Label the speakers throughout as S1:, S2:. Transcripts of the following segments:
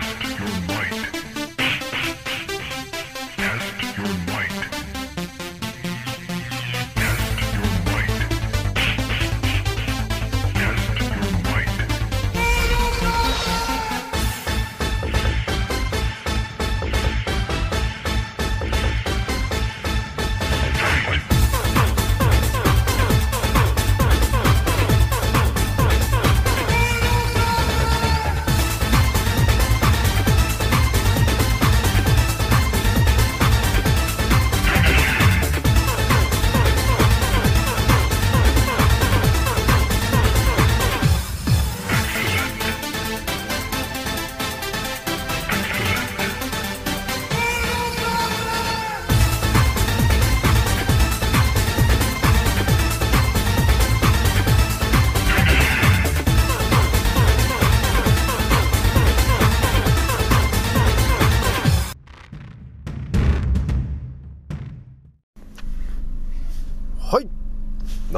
S1: Test your might.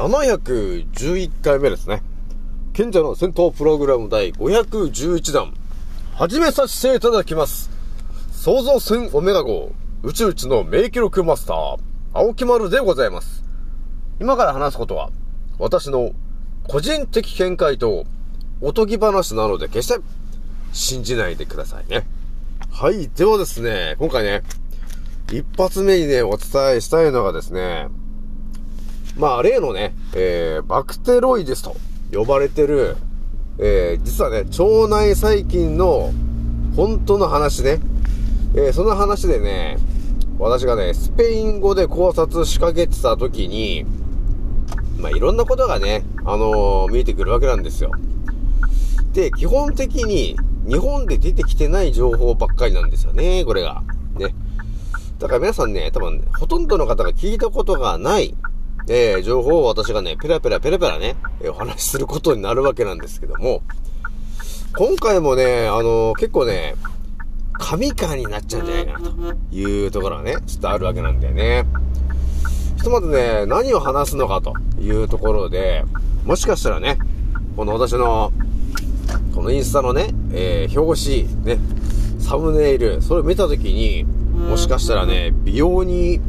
S1: 711回目ですね。賢者の戦闘プログラム第511弾、始めさせていただきます。創造船オメガ号、宇宙一の名記録マスター、青木丸でございます。今から話すことは、私の個人的見解と、おとぎ話なので決して信じないでくださいね。はい。ではですね、今回ね、一発目にね、お伝えしたいのがですね、まあ、例のね、えー、バクテロイデスと呼ばれてる、えー、実はね、腸内細菌の本当の話ね。えー、その話でね、私がね、スペイン語で考察仕掛けてた時に、まあ、いろんなことがね、あのー、見えてくるわけなんですよ。で、基本的に日本で出てきてない情報ばっかりなんですよね、これが。ね。だから皆さんね、多分、ね、ほとんどの方が聞いたことがない、えー、情報を私がね、ペラペラペラペラね、えー、お話しすることになるわけなんですけども、今回もね、あのー、結構ね、神感になっちゃうんじゃないかな、というところがね、ちょっとあるわけなんだよね。ひとまずね、何を話すのかというところで、もしかしたらね、この私の、このインスタのね、えー、表紙、ね、サムネイル、それを見たときに、もしかしたらね、美容に、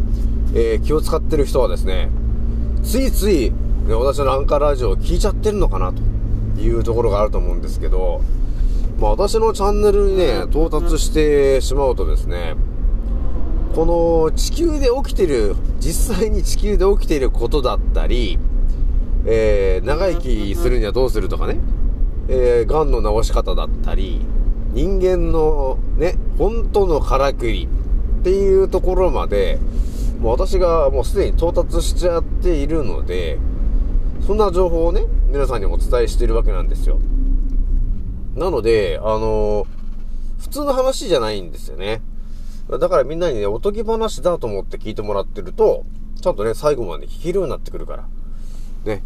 S1: えー、気を使ってる人はですね、ついつい、ね、私のアンカーラジオを聞いちゃってるのかなというところがあると思うんですけど、まあ私のチャンネルにね、到達してしまうとですね、この地球で起きてる、実際に地球で起きていることだったり、えー、長生きするにはどうするとかね、えー、癌の治し方だったり、人間のね、本当のからくりっていうところまで、もう私がもうすでに到達しちゃっているので、そんな情報をね、皆さんにお伝えしているわけなんですよ。なので、あのー、普通の話じゃないんですよね。だからみんなにね、おとぎ話だと思って聞いてもらってると、ちゃんとね、最後まで聞けるようになってくるから。ね。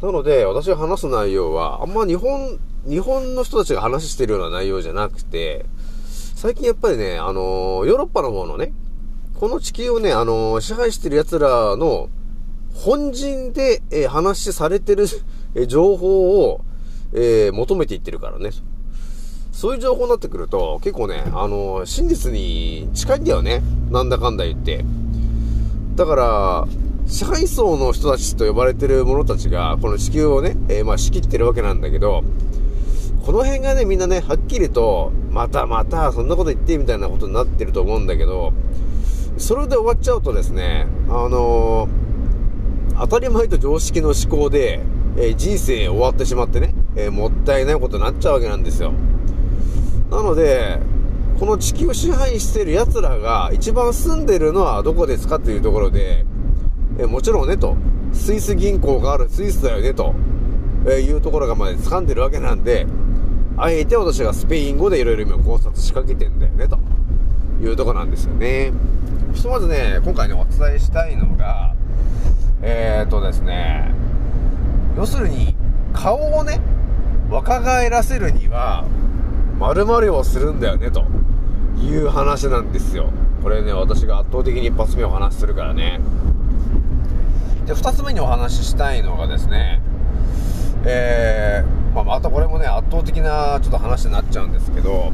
S1: なので、私が話す内容は、あんま日本、日本の人たちが話してるような内容じゃなくて、最近やっぱりね、あのー、ヨーロッパの方のね、この地球をね、あのー、支配してる奴らの本陣で、えー、話されてる、え情報を、えー、求めていってるからね。そういう情報になってくると、結構ね、あの真実に近いんだよね。なんだかんだ言って。だから、支配層の人たちと呼ばれてる者たちが、この地球をね、えー、まあ仕切ってるわけなんだけど、この辺がね、みんなね、はっきりと、またまた、そんなこと言ってみたいなことになってると思うんだけど、それで終わっちゃうとですね、あのー、当たり前と常識の思考で、えー、人生終わってしまってね、えー、もったいないことになっちゃうわけなんですよ。なので、この地球を支配している奴らが一番住んでるのはどこですかっていうところで、えもちろんねと、スイス銀行があるスイスだよねと、えいうところがまで掴んでるわけなんで、あえて私がスペイン語でいろいろ今考察仕掛けてんだよねというとこなんですよね。ひとまずね、今回ね、お伝えしたいのが、えー、っとですね、要するに、顔をね、若返らせるには、〇〇をするんだよね、という話なんですよ。これね、私が圧倒的に一発目お話しするからね。で、二つ目にお話ししたいのがですね、えー、まあ、またこれもね、圧倒的なちょっと話になっちゃうんですけど、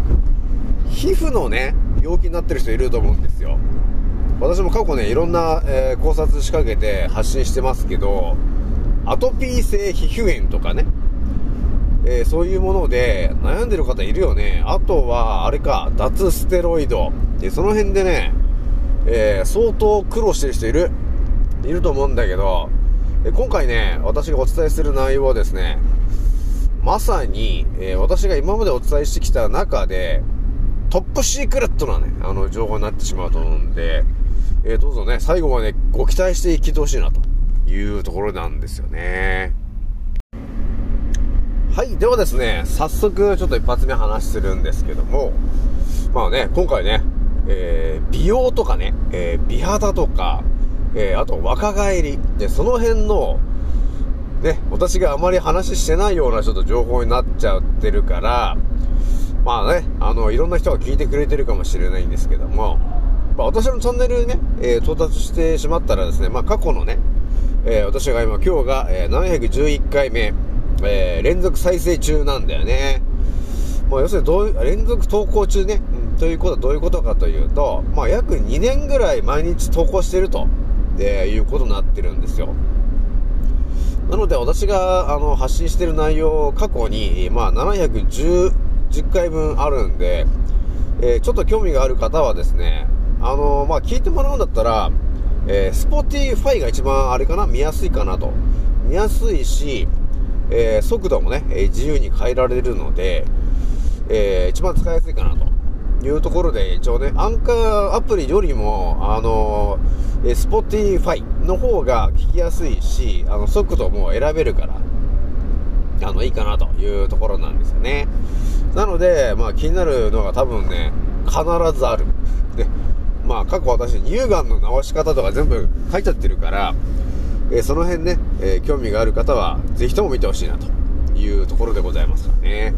S1: 皮膚のね、病気になってる人いると思うんですよ。私も過去ね、いろんな、えー、考察仕掛けて発信してますけど、アトピー性皮膚炎とかね、えー、そういうもので悩んでる方いるよね。あとは、あれか、脱ステロイド。で、その辺でね、えー、相当苦労してる人いる。いると思うんだけど、今回ね、私がお伝えする内容はですね、まさに、え、私が今までお伝えしてきた中で、トップシークレットなね、あの、情報になってしまうと思うんで、えー、どうぞね、最後までご期待していきてほしいなというところなんですよね。はい、ではですね、早速ちょっと一発目話するんですけども、まあね、今回ね、えー、美容とかね、えー、美肌とか、えー、あと若返り、で、その辺の、ね、私があまり話してないようなちょっと情報になっちゃってるから、まあね、あの、いろんな人が聞いてくれてるかもしれないんですけども、まあ、私のチャンネルにね、えー、到達してしまったらですね、まあ、過去のね、えー、私が今、今日が、えー、711回目、えー、連続再生中なんだよね。まあ、要するにどう、連続投稿中ね、うん、ということはどういうことかというと、まあ、約2年ぐらい毎日投稿してると、えいうことになってるんですよ。なので、私が、あの、発信してる内容、過去に、まあ、710、10回分あるんで、えー、ちょっと興味がある方はですね、あの、まあ、聞いてもらうんだったら、えー、Spotify が一番あれかな見やすいかなと。見やすいし、えー、速度もね、え自由に変えられるので、え一番使いやすいかなというところで、一応ね、アンカーアプリよりも、あのー、Spotify の方が聞きやすいし、あの、速度も選べるから、あの、いいかなというところなんですよね。なので、まあ気になるのが多分ね、必ずある。で、まあ過去私、乳がんの治し方とか全部書いちゃってるから、えー、その辺ね、えー、興味がある方は、ぜひとも見てほしいなというところでございますからね。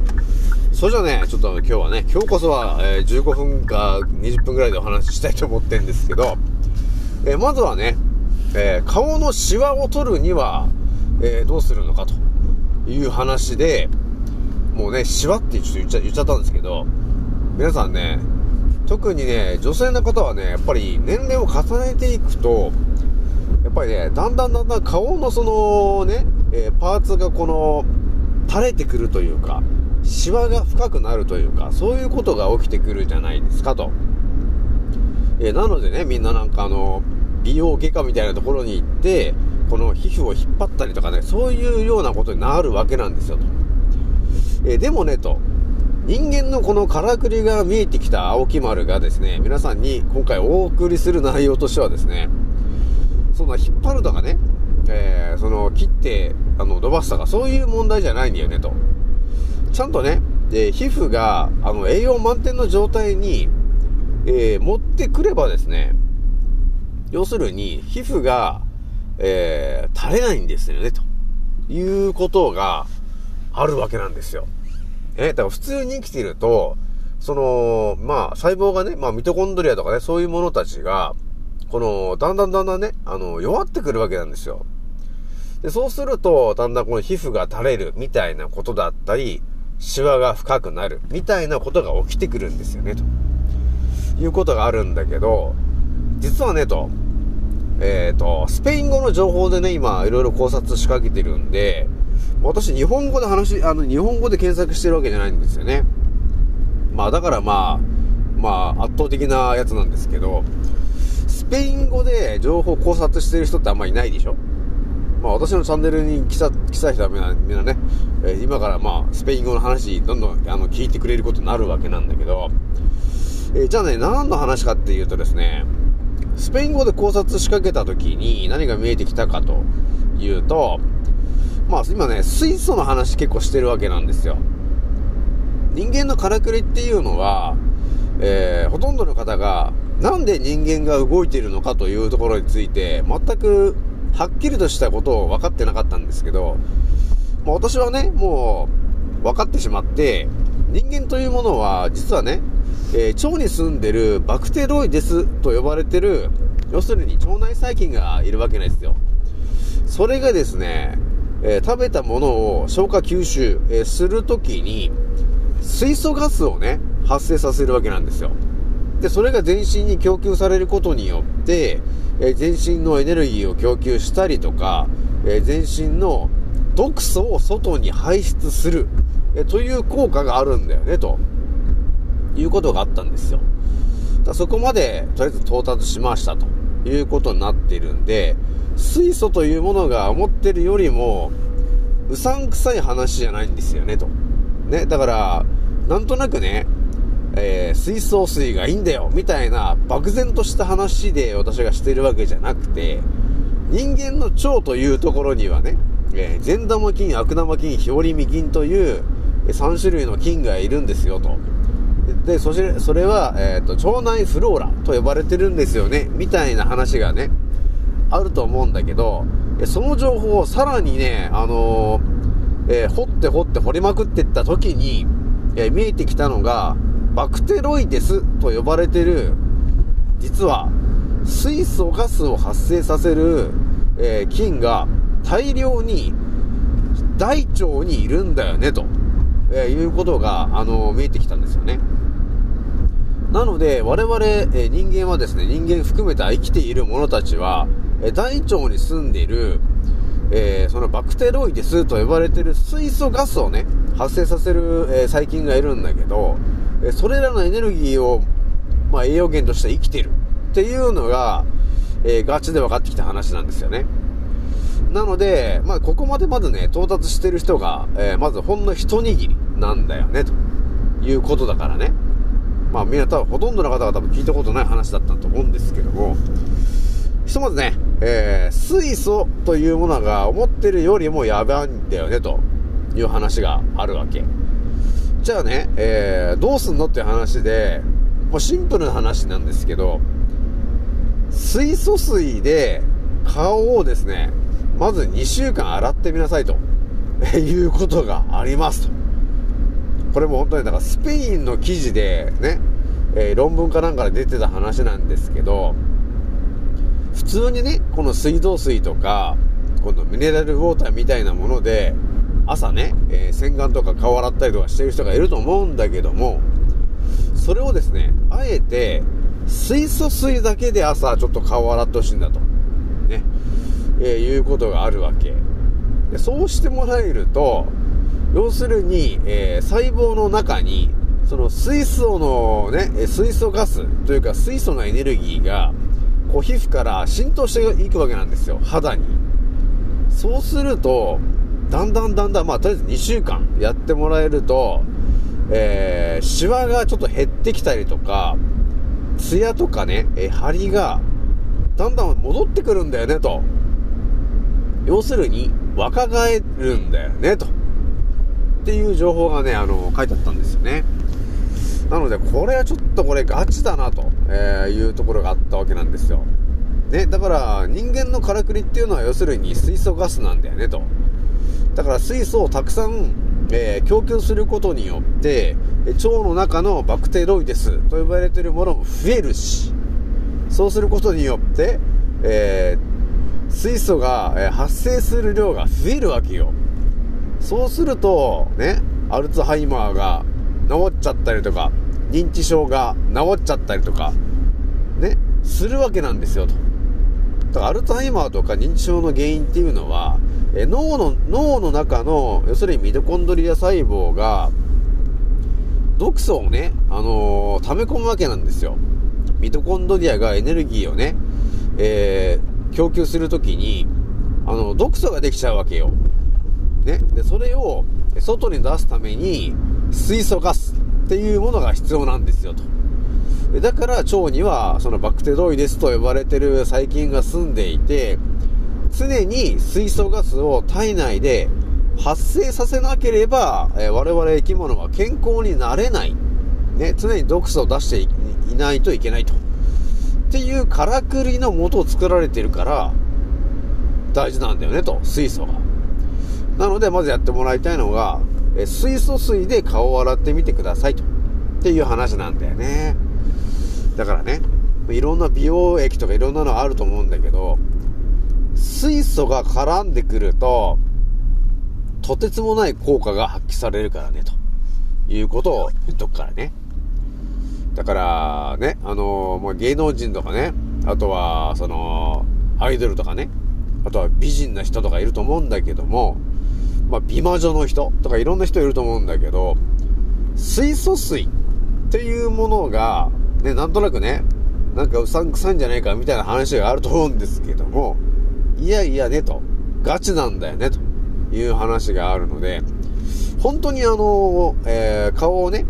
S1: それじゃね、ちょっと今日はね、今日こそは、えー、15分か20分ぐらいでお話ししたいと思ってるんですけど、えまずはね、え顔のシワを取るには、えどうするのかという話で、もうね、シワってちょっと言っちゃ言っちゃったんですけど、皆さんね、特にね、女性の方はね、やっぱり年齢を重ねていくと、やっぱりね、だんだんだんだん顔のそのね、えー、パーツがこの、垂れてくるというか、シワが深くなるというか、そういうことが起きてくるじゃないですかと。えー、なのでね、みんななんかあの、美容外科みたいなところに行って、この皮膚を引っ張ったりとかね、そういうようなことになるわけなんですよと。えー、でもね、と、人間のこのからくりが見えてきた青木丸がですね、皆さんに今回お送りする内容としてはですね、その引っ張るとかね、えー、その切って、あの、伸ばすとか、そういう問題じゃないんだよね、と。ちゃんとね、え皮膚が、あの、栄養満点の状態に、えー、持ってくればですね、要するに、皮膚が、えー、垂れないんですよね、ということが、あるわけなんですよ。え、だから普通に生きていると、その、まあ、細胞がね、まあ、ミトコンドリアとかね、そういうものたちが、この、だんだんだんだんね、あの、弱ってくるわけなんですよ。で、そうすると、だんだんこの皮膚が垂れるみたいなことだったり、シワが深くなるみたいなことが起きてくるんですよね、ということがあるんだけど、実はね、と、えっ、ー、と、スペイン語の情報でね、今、いろいろ考察仕掛けてるんで、私、日本語で話、あの、日本語で検索してるわけじゃないんですよね。まあ、だからまあ、まあ、圧倒的なやつなんですけど、スペイン語で情報考察してる人ってあんまりいないでしょ？まあ、私のチャンネルに来た、来た人はみんな、みんなね、え、今からまあ、スペイン語の話、どんどん、あの、聞いてくれることになるわけなんだけど、え、じゃあね、何の話かっていうとですね、スペイン語で考察仕掛けた時に何が見えてきたかというと、まあ今ね、水素の話結構してるわけなんですよ。人間のからくりっていうのは、えー、ほとんどの方が、なんで人間が動いているのかというところについて、全くはっきりとしたことを分かってなかったんですけど、まあ、私はね、もう分かってしまって、人間というものは、実はね、えー、腸に住んでるバクテロイデスと呼ばれてる、要するに腸内細菌がいるわけなんですよ。それがですね、えー、食べたものを消化吸収、えー、するときに、水素ガスをね、発生させるわけなんですよ。で、それが全身に供給されることによって、えー、全身のエネルギーを供給したりとか、え、全身の毒素を外に排出する、え、という効果があるんだよね、ということがあったんですよ。だそこまで、とりあえず到達しましたということになっているんで、水素というものが思ってるよりも、うさんくさい話じゃないんですよね、と。ね、だから、なんとなくね、えー、水素水がいいんだよ、みたいな漠然とした話で私がしてるわけじゃなくて、人間の腸というところにはね、えー、善玉菌、悪玉菌、表裏未菌という3種類の菌がいるんですよ、と。で、そして、それは、えっ、ー、と、腸内フローラと呼ばれてるんですよね、みたいな話がね、あると思うんだけど、その情報をさらにね、あのー、えー、掘って掘って掘りまくっていった時に、え見えてきたのが、バクテロイデスと呼ばれてる、実は水素ガスを発生させる、え、菌が大量に大腸にいるんだよね、と、え、いうことが、あの、見えてきたんですよね。なので、我々、え、人間はですね、人間含めた生きている者たちは、え大腸に住んでいる、えそのバクテロイデスと呼ばれている水素ガスをね、発生させる、え細菌がいるんだけど、えそれらのエネルギーを、まあ、栄養源として生きてるっていうのが、えー、ガチで分かってきた話なんですよね。なので、まあ、ここまでまずね、到達してる人が、え、まずほんの一握りなんだよね、ということだからね。まあ、みんな多分、ほとんどの方が多分聞いたことない話だったと思うんですけども、ひとまずね、えー、水素というものが思ってるよりもやばいんだよね、という話があるわけ。じゃあね、えー、どうすんのっていう話で、もうシンプルな話なんですけど、水素水で顔をですね、まず2週間洗ってみなさいと、いうことがありますと。これも本当にだからスペインの記事でね、えー、論文かなんかで出てた話なんですけど、普通にね、この水道水とか、このミネラルウォーターみたいなもので、朝ね、えー、洗顔とか顔洗ったりとかしてる人がいると思うんだけども、それをですね、あえて、水素水だけで朝ちょっと顔洗ってほしいんだと。ね。えー、いうことがあるわけ。でそうしてもらえると、要するに、えー、細胞の中に、その水素のね、水素ガスというか水素のエネルギーが、こう皮膚から浸透していくわけなんですよ、肌に。そうすると、だんだんだんだん、まあ、とりあえず2週間やってもらえると、えー、シワがちょっと減ってきたりとか、ツヤとかね、えー、張りが、だんだん戻ってくるんだよね、と。要するに、若返るんだよね、と。っていう情報がね、あの、書いてあったんですよね。なので、これはちょっとこれガチだな、と、えいうところがあったわけなんですよ。ね、だから、人間のからくりっていうのは要するに水素ガスなんだよね、と。だから水素をたくさん、えー、供給することによって、腸の中のバクテロイデスと呼ばれているものも増えるし、そうすることによって、えー、水素が、え発生する量が増えるわけよ。そうすると、ね、アルツハイマーが治っちゃったりとか、認知症が治っちゃったりとか、ね、するわけなんですよと。だからアルツハイマーとか認知症の原因っていうのは、え脳の、脳の中の、要するにミトコンドリア細胞が、毒素をね、あのー、溜め込むわけなんですよ。ミトコンドリアがエネルギーをね、えー、供給するときに、あの、毒素ができちゃうわけよ。ね。で、それを外に出すために、水素ガスっていうものが必要なんですよ、と。だから腸には、そのバクテロイデスと呼ばれてる細菌が住んでいて、常に水素ガスを体内で発生させなければ、え、我々生き物は健康になれない。ね、常に毒素を出していないといけないと。っていうからくりの元を作られてるから、大事なんだよねと、水素が。なので、まずやってもらいたいのが、え水素水で顔を洗ってみてくださいと。っていう話なんだよね。だからね、いろんな美容液とかいろんなのあると思うんだけど、水素が絡んでくると、とてつもない効果が発揮されるからね、ということを言っとくからね。だからね、あのまあ、芸能人とかね、あとは、その、アイドルとかね、あとは美人な人とかいると思うんだけども、まあ、美魔女の人とかいろんな人いると思うんだけど、水素水っていうものが、ね、なんとなくね、なんかうさんくさいんじゃないかみたいな話があると思うんですけども、いやいやねと、ガチなんだよねという話があるので、本当にあの、えー、顔をね、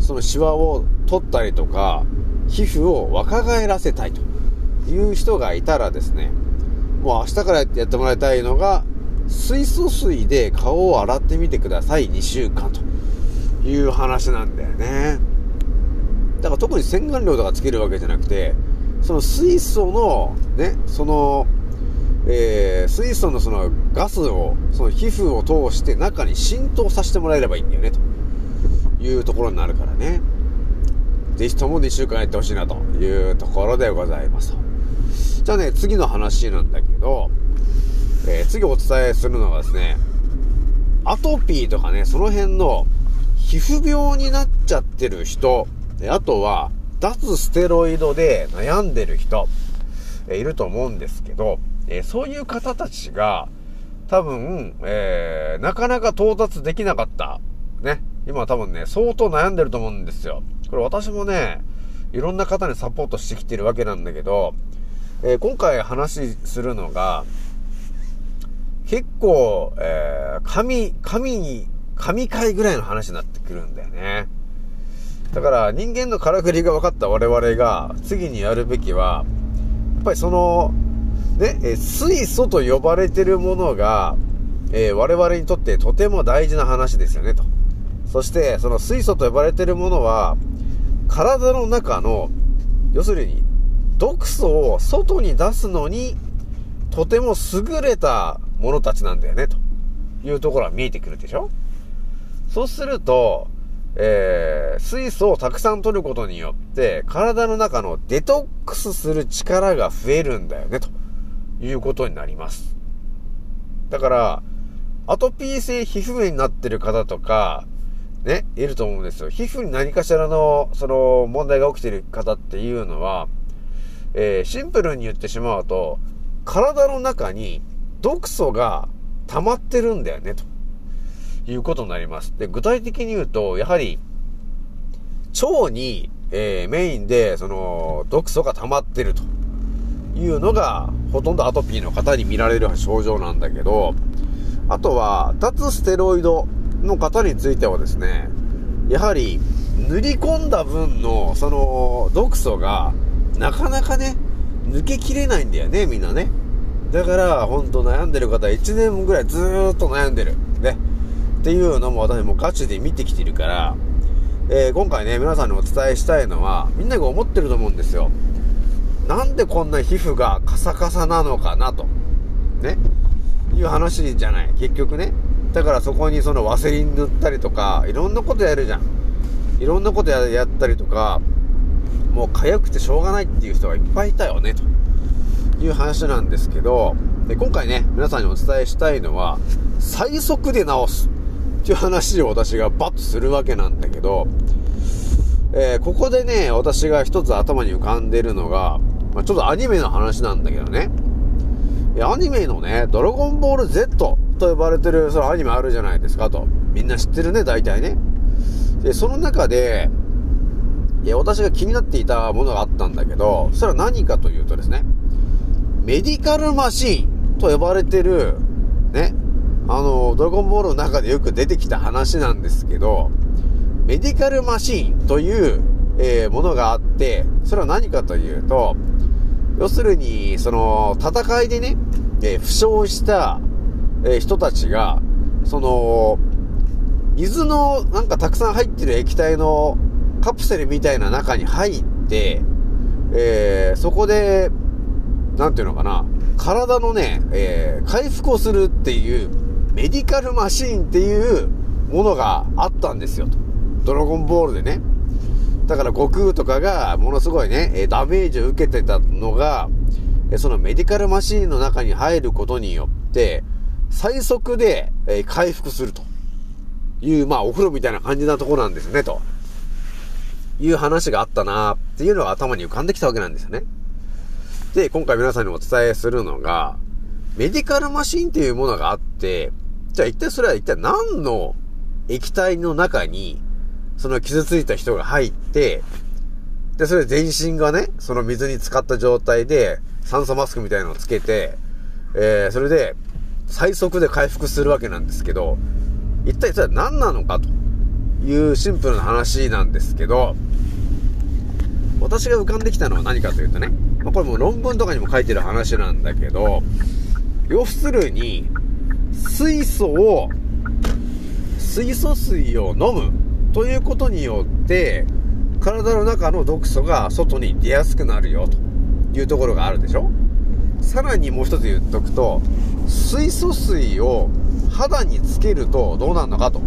S1: そのシワを取ったりとか、皮膚を若返らせたいという人がいたらですね、もう明日からやってもらいたいのが、水素水で顔を洗ってみてください、2週間という話なんだよね。だから特に洗顔料とかつけるわけじゃなくて、その水素の、ね、その、えー、水素のそのガスを、その皮膚を通して中に浸透させてもらえればいいんだよね、というところになるからね。ぜひとも2週間やってほしいなというところでございますと。じゃあね、次の話なんだけど、えー、次お伝えするのがですね、アトピーとかね、その辺の皮膚病になっちゃってる人、あとは、脱ステロイドで悩んでる人、えいると思うんですけど、えそういう方たちが、多分、えー、なかなか到達できなかった。ね。今多分ね、相当悩んでると思うんですよ。これ私もね、いろんな方にサポートしてきてるわけなんだけど、えー、今回話するのが、結構、えー、神、神に、神回ぐらいの話になってくるんだよね。だから人間のからくりが分かった我々が次にやるべきは、やっぱりその、ね、え水素と呼ばれてるものが、えー、我々にとってとても大事な話ですよね、と。そして、その水素と呼ばれてるものは、体の中の、要するに、毒素を外に出すのに、とても優れたものたちなんだよね、というところは見えてくるでしょ？そうすると、えー、水素をたくさん取ることによって、体の中のデトックスする力が増えるんだよね、ということになります。だから、アトピー性皮膚炎になってる方とか、ね、いると思うんですよ。皮膚に何かしらの、その、問題が起きてる方っていうのは、えー、シンプルに言ってしまうと、体の中に毒素が溜まってるんだよね、と。いうことになります。で、具体的に言うと、やはり、腸に、えー、メインで、その、毒素が溜まってるというのが、ほとんどアトピーの方に見られる症状なんだけど、あとは、脱ステロイドの方についてはですね、やはり、塗り込んだ分の、その、毒素が、なかなかね、抜けきれないんだよね、みんなね。だから、ほんと悩んでる方、1年ぐらいずーっと悩んでる。ね。っていうのも私もガチで見てきてるから、えー、今回ね、皆さんにお伝えしたいのは、みんなが思ってると思うんですよ。なんでこんな皮膚がカサカサなのかなと。ね。いう話じゃない。結局ね。だからそこにそのワセリン塗ったりとか、いろんなことやるじゃん。いろんなことやったりとか、もう痒くてしょうがないっていう人がいっぱいいたよね、という話なんですけど、で今回ね、皆さんにお伝えしたいのは、最速で治す。っていう話を私がバッとするわけなんだけど、えー、ここでね、私が一つ頭に浮かんでるのが、まあ、ちょっとアニメの話なんだけどね。アニメのね、ドラゴンボール Z と呼ばれてる、そのアニメあるじゃないですかと。みんな知ってるね、大体ね。で、その中で、いや、私が気になっていたものがあったんだけど、それは何かというとですね、メディカルマシーンと呼ばれてる、ね、あの、ドラゴンボールの中でよく出てきた話なんですけど、メディカルマシーンという、えー、ものがあって、それは何かというと、要するに、その、戦いでね、えー、負傷した、えー、人たちが、その、水のなんかたくさん入ってる液体のカプセルみたいな中に入って、えー、そこで、なんていうのかな、体のね、えー、回復をするっていうメディカルマシーンっていうものがあったんですよと。ドラゴンボールでね。だから悟空とかがものすごいね、ダメージを受けてたのが、そのメディカルマシーンの中に入ることによって、最速で回復するという、まあ、お風呂みたいな感じなとこなんですね、と。いう話があったなっていうのが頭に浮かんできたわけなんですよね。で、今回皆さんにお伝えするのが、メディカルマシンっていうものがあって、じゃあ一体それは一体何の液体の中に、その傷ついた人が入って、で、それ全身がね、その水に浸かった状態で、酸素マスクみたいなのをつけて、えー、それで、最速で回復するわけなんですけど、一体それは何なのかというシンプルな話なんですけど、私が浮かんできたのは何かというとね、まあ、これも論文とかにも書いてる話なんだけど、要するに、水素を、水素水を飲むということによって、体の中の毒素が外に出やすくなるよというところがあるでしょ。さらにもう一つ言っとくと、水素水を肌につけるとどうなるのかと。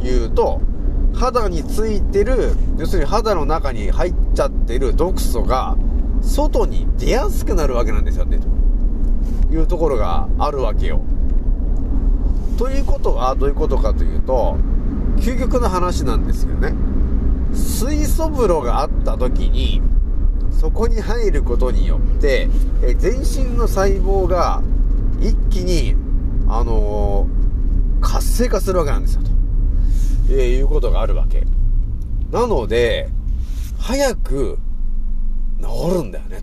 S1: いうと、肌についてる、要するに肌の中に入っちゃってる毒素が外に出やすくなるわけなんですよね、というところがあるわけよ。ということはどういうことかというと、究極の話なんですけどね。水素風呂があった時に、そこに入ることによって、え全身の細胞が一気に、あのー、活性化するわけなんですよ、と、えー、いうことがあるわけ。なので、早く治るんだよね、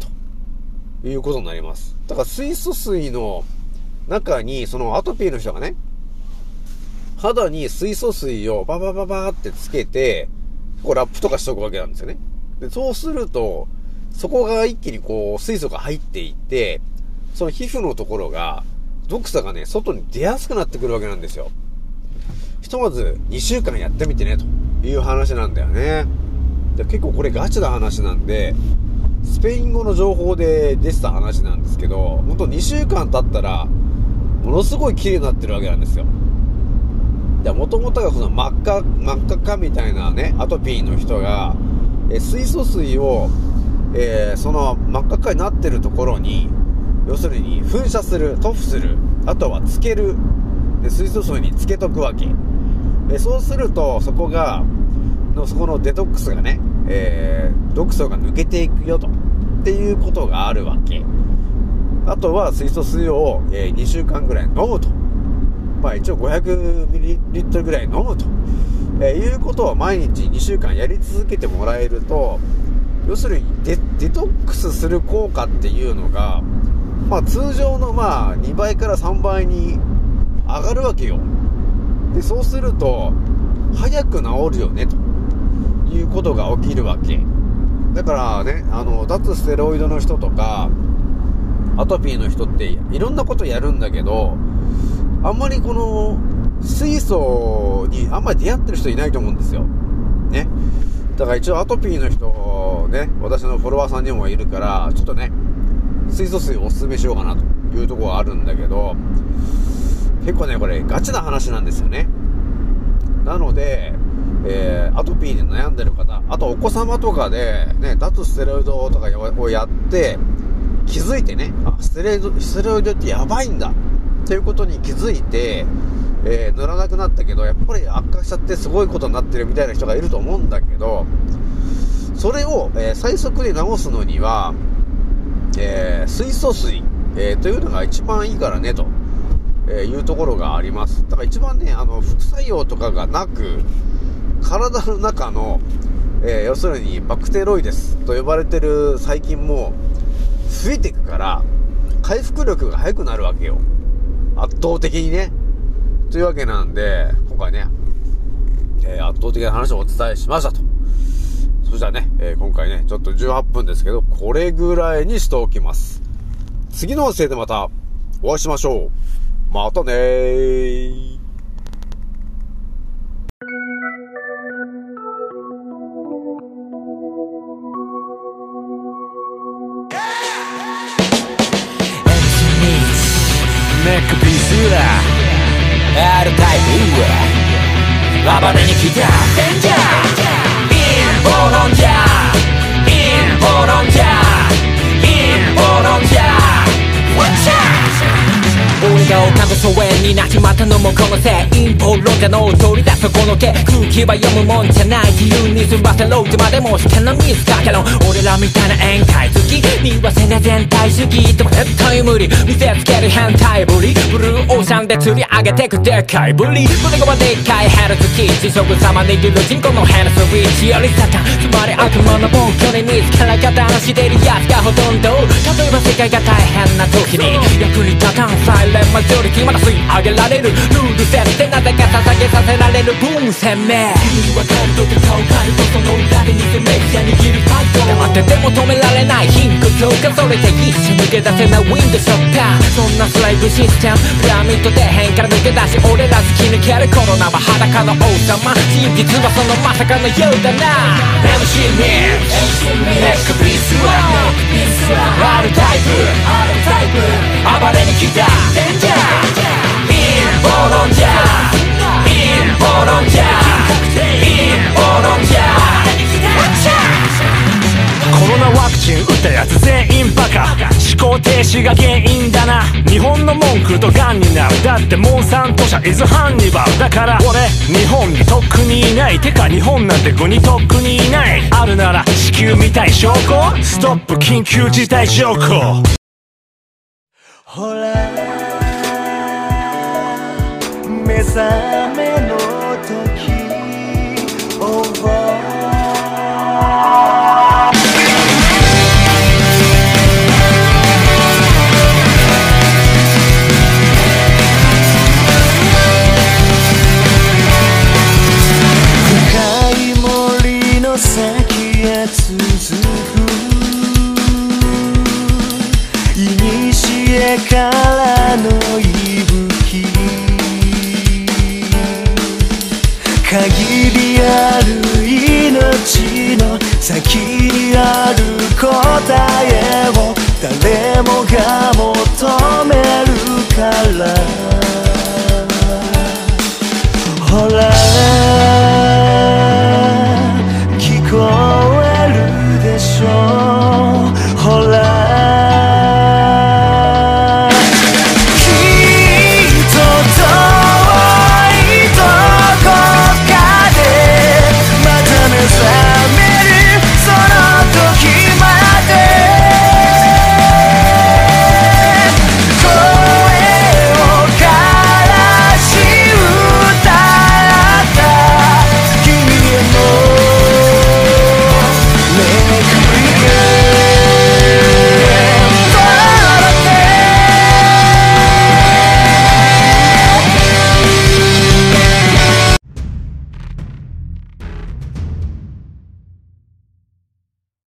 S1: ということになります。だから水素水の中に、そのアトピーの人がね、肌に水素水をババババってつけて、こうラップとかしとくわけなんですよね。で、そうすると、そこが一気にこう、水素が入っていって、その皮膚のところが、毒素がね、外に出やすくなってくるわけなんですよ。ひとまず2週間やってみてね、という話なんだよね。で結構これガチな話なんで、スペイン語の情報で出てた話なんですけど、ほんと2週間経ったら、ものすごい綺麗になってるわけなんですよ。もともとがその真っ赤、真っ赤かみたいなね、アトピーの人が、え水素水を、えー、その真っ赤っかになってるところに、要するに噴射する、塗布する、あとはつける、で水素水につけとくわけ。えそうすると、そこが、のそこのデトックスがね、えー、毒素が抜けていくよと、っていうことがあるわけ。あとは水素水を、えー、2週間ぐらい飲むと。まあ一応 500ml ぐらい飲むと、えー、いうことを毎日2週間やり続けてもらえると、要するにデデトックスする効果っていうのが、まあ通常のまあ2倍から3倍に上がるわけよ。で、そうすると、早く治るよね、ということが起きるわけ。だからね、あの、脱ステロイドの人とか、アトピーの人っていろんなことやるんだけど、あんまりこの、水素にあんまり出会ってる人いないと思うんですよ。ね。だから一応アトピーの人、ね、私のフォロワーさんにもいるから、ちょっとね、水素水おすすめしようかなというところがあるんだけど、結構ね、これガチな話なんですよね。なので、えー、アトピーに悩んでる方、あとお子様とかで、ね、脱ステロイドとかをやって、気づいてね、あ、ステロイド、ステロイドってやばいんだっていうことに気づいて、えー、乗らなくなったけど、やっぱり悪化しちゃってすごいことになってるみたいな人がいると思うんだけど、それを、えー、最速で治すのには、えー、水素水、えー、というのが一番いいからね、と、えいうところがあります。だから一番ね、あの、副作用とかがなく、体の中の、え要するにバクテロイデスと呼ばれてる細菌も増えていくから、回復力が速くなるわけよ。圧倒的にね。というわけなんで、今回ね、えー、圧倒的な話をお伝えしましたと。そしたらね、えー、今回ね、ちょっと18分ですけど、これぐらいにしておきます。次の音声でまたお会いしましょう。またねー。ネックピースだ R タイプは暴れに来たデンジャー陰謀論者陰謀論者陰謀論者 Watch out
S2: が丘の疎遠になっちまったのもこのせい。陰謀論者の通りだそこのけ空気は読むもんじゃない自由に済ませろってまでもしてのミスかけろ俺らみたいな宴会好き見忘れ全体主義とも絶対無理見せつける変態ぶり。ブルーオーシャンで釣り上げてくでかいぶり。胸がでっかいヘルツキー地食様握る人口のヘルスウィッチよりサタンつまり悪魔の暴挙に見つから方のしてるやつがほとんど。例えば世界が大変な時に。役に立たんサイレンマジョリティまだ吸い上げられる。ルール設定なぜか捧げさせられるブーム攻め君はガルドで顔変えるとその裏で偽メディア握るパッド黙ってても止められない貧困強化それで一瞬抜け出せないウィンドショッターそんなスライブシステムピラミッド底辺から抜け出し俺ら突き抜けるコロナは裸の王様真実はそのまさかのようだな MC ミックネックピースは R タイプ暴れに来たデンジャー陰謀論者陰謀論者陰謀論者
S3: コロナワクチン打ったやつ全員バカ。思考停止が原因だな。日本の文句とガンになる。だってモンサント社イズハンニバルだから。俺日本にとっくにいないてか日本なんて国にとっくにいない。あるなら地球みたい証拠。ストップ。緊急事態条項ほら。目覚めある答えを誰もが求めるから。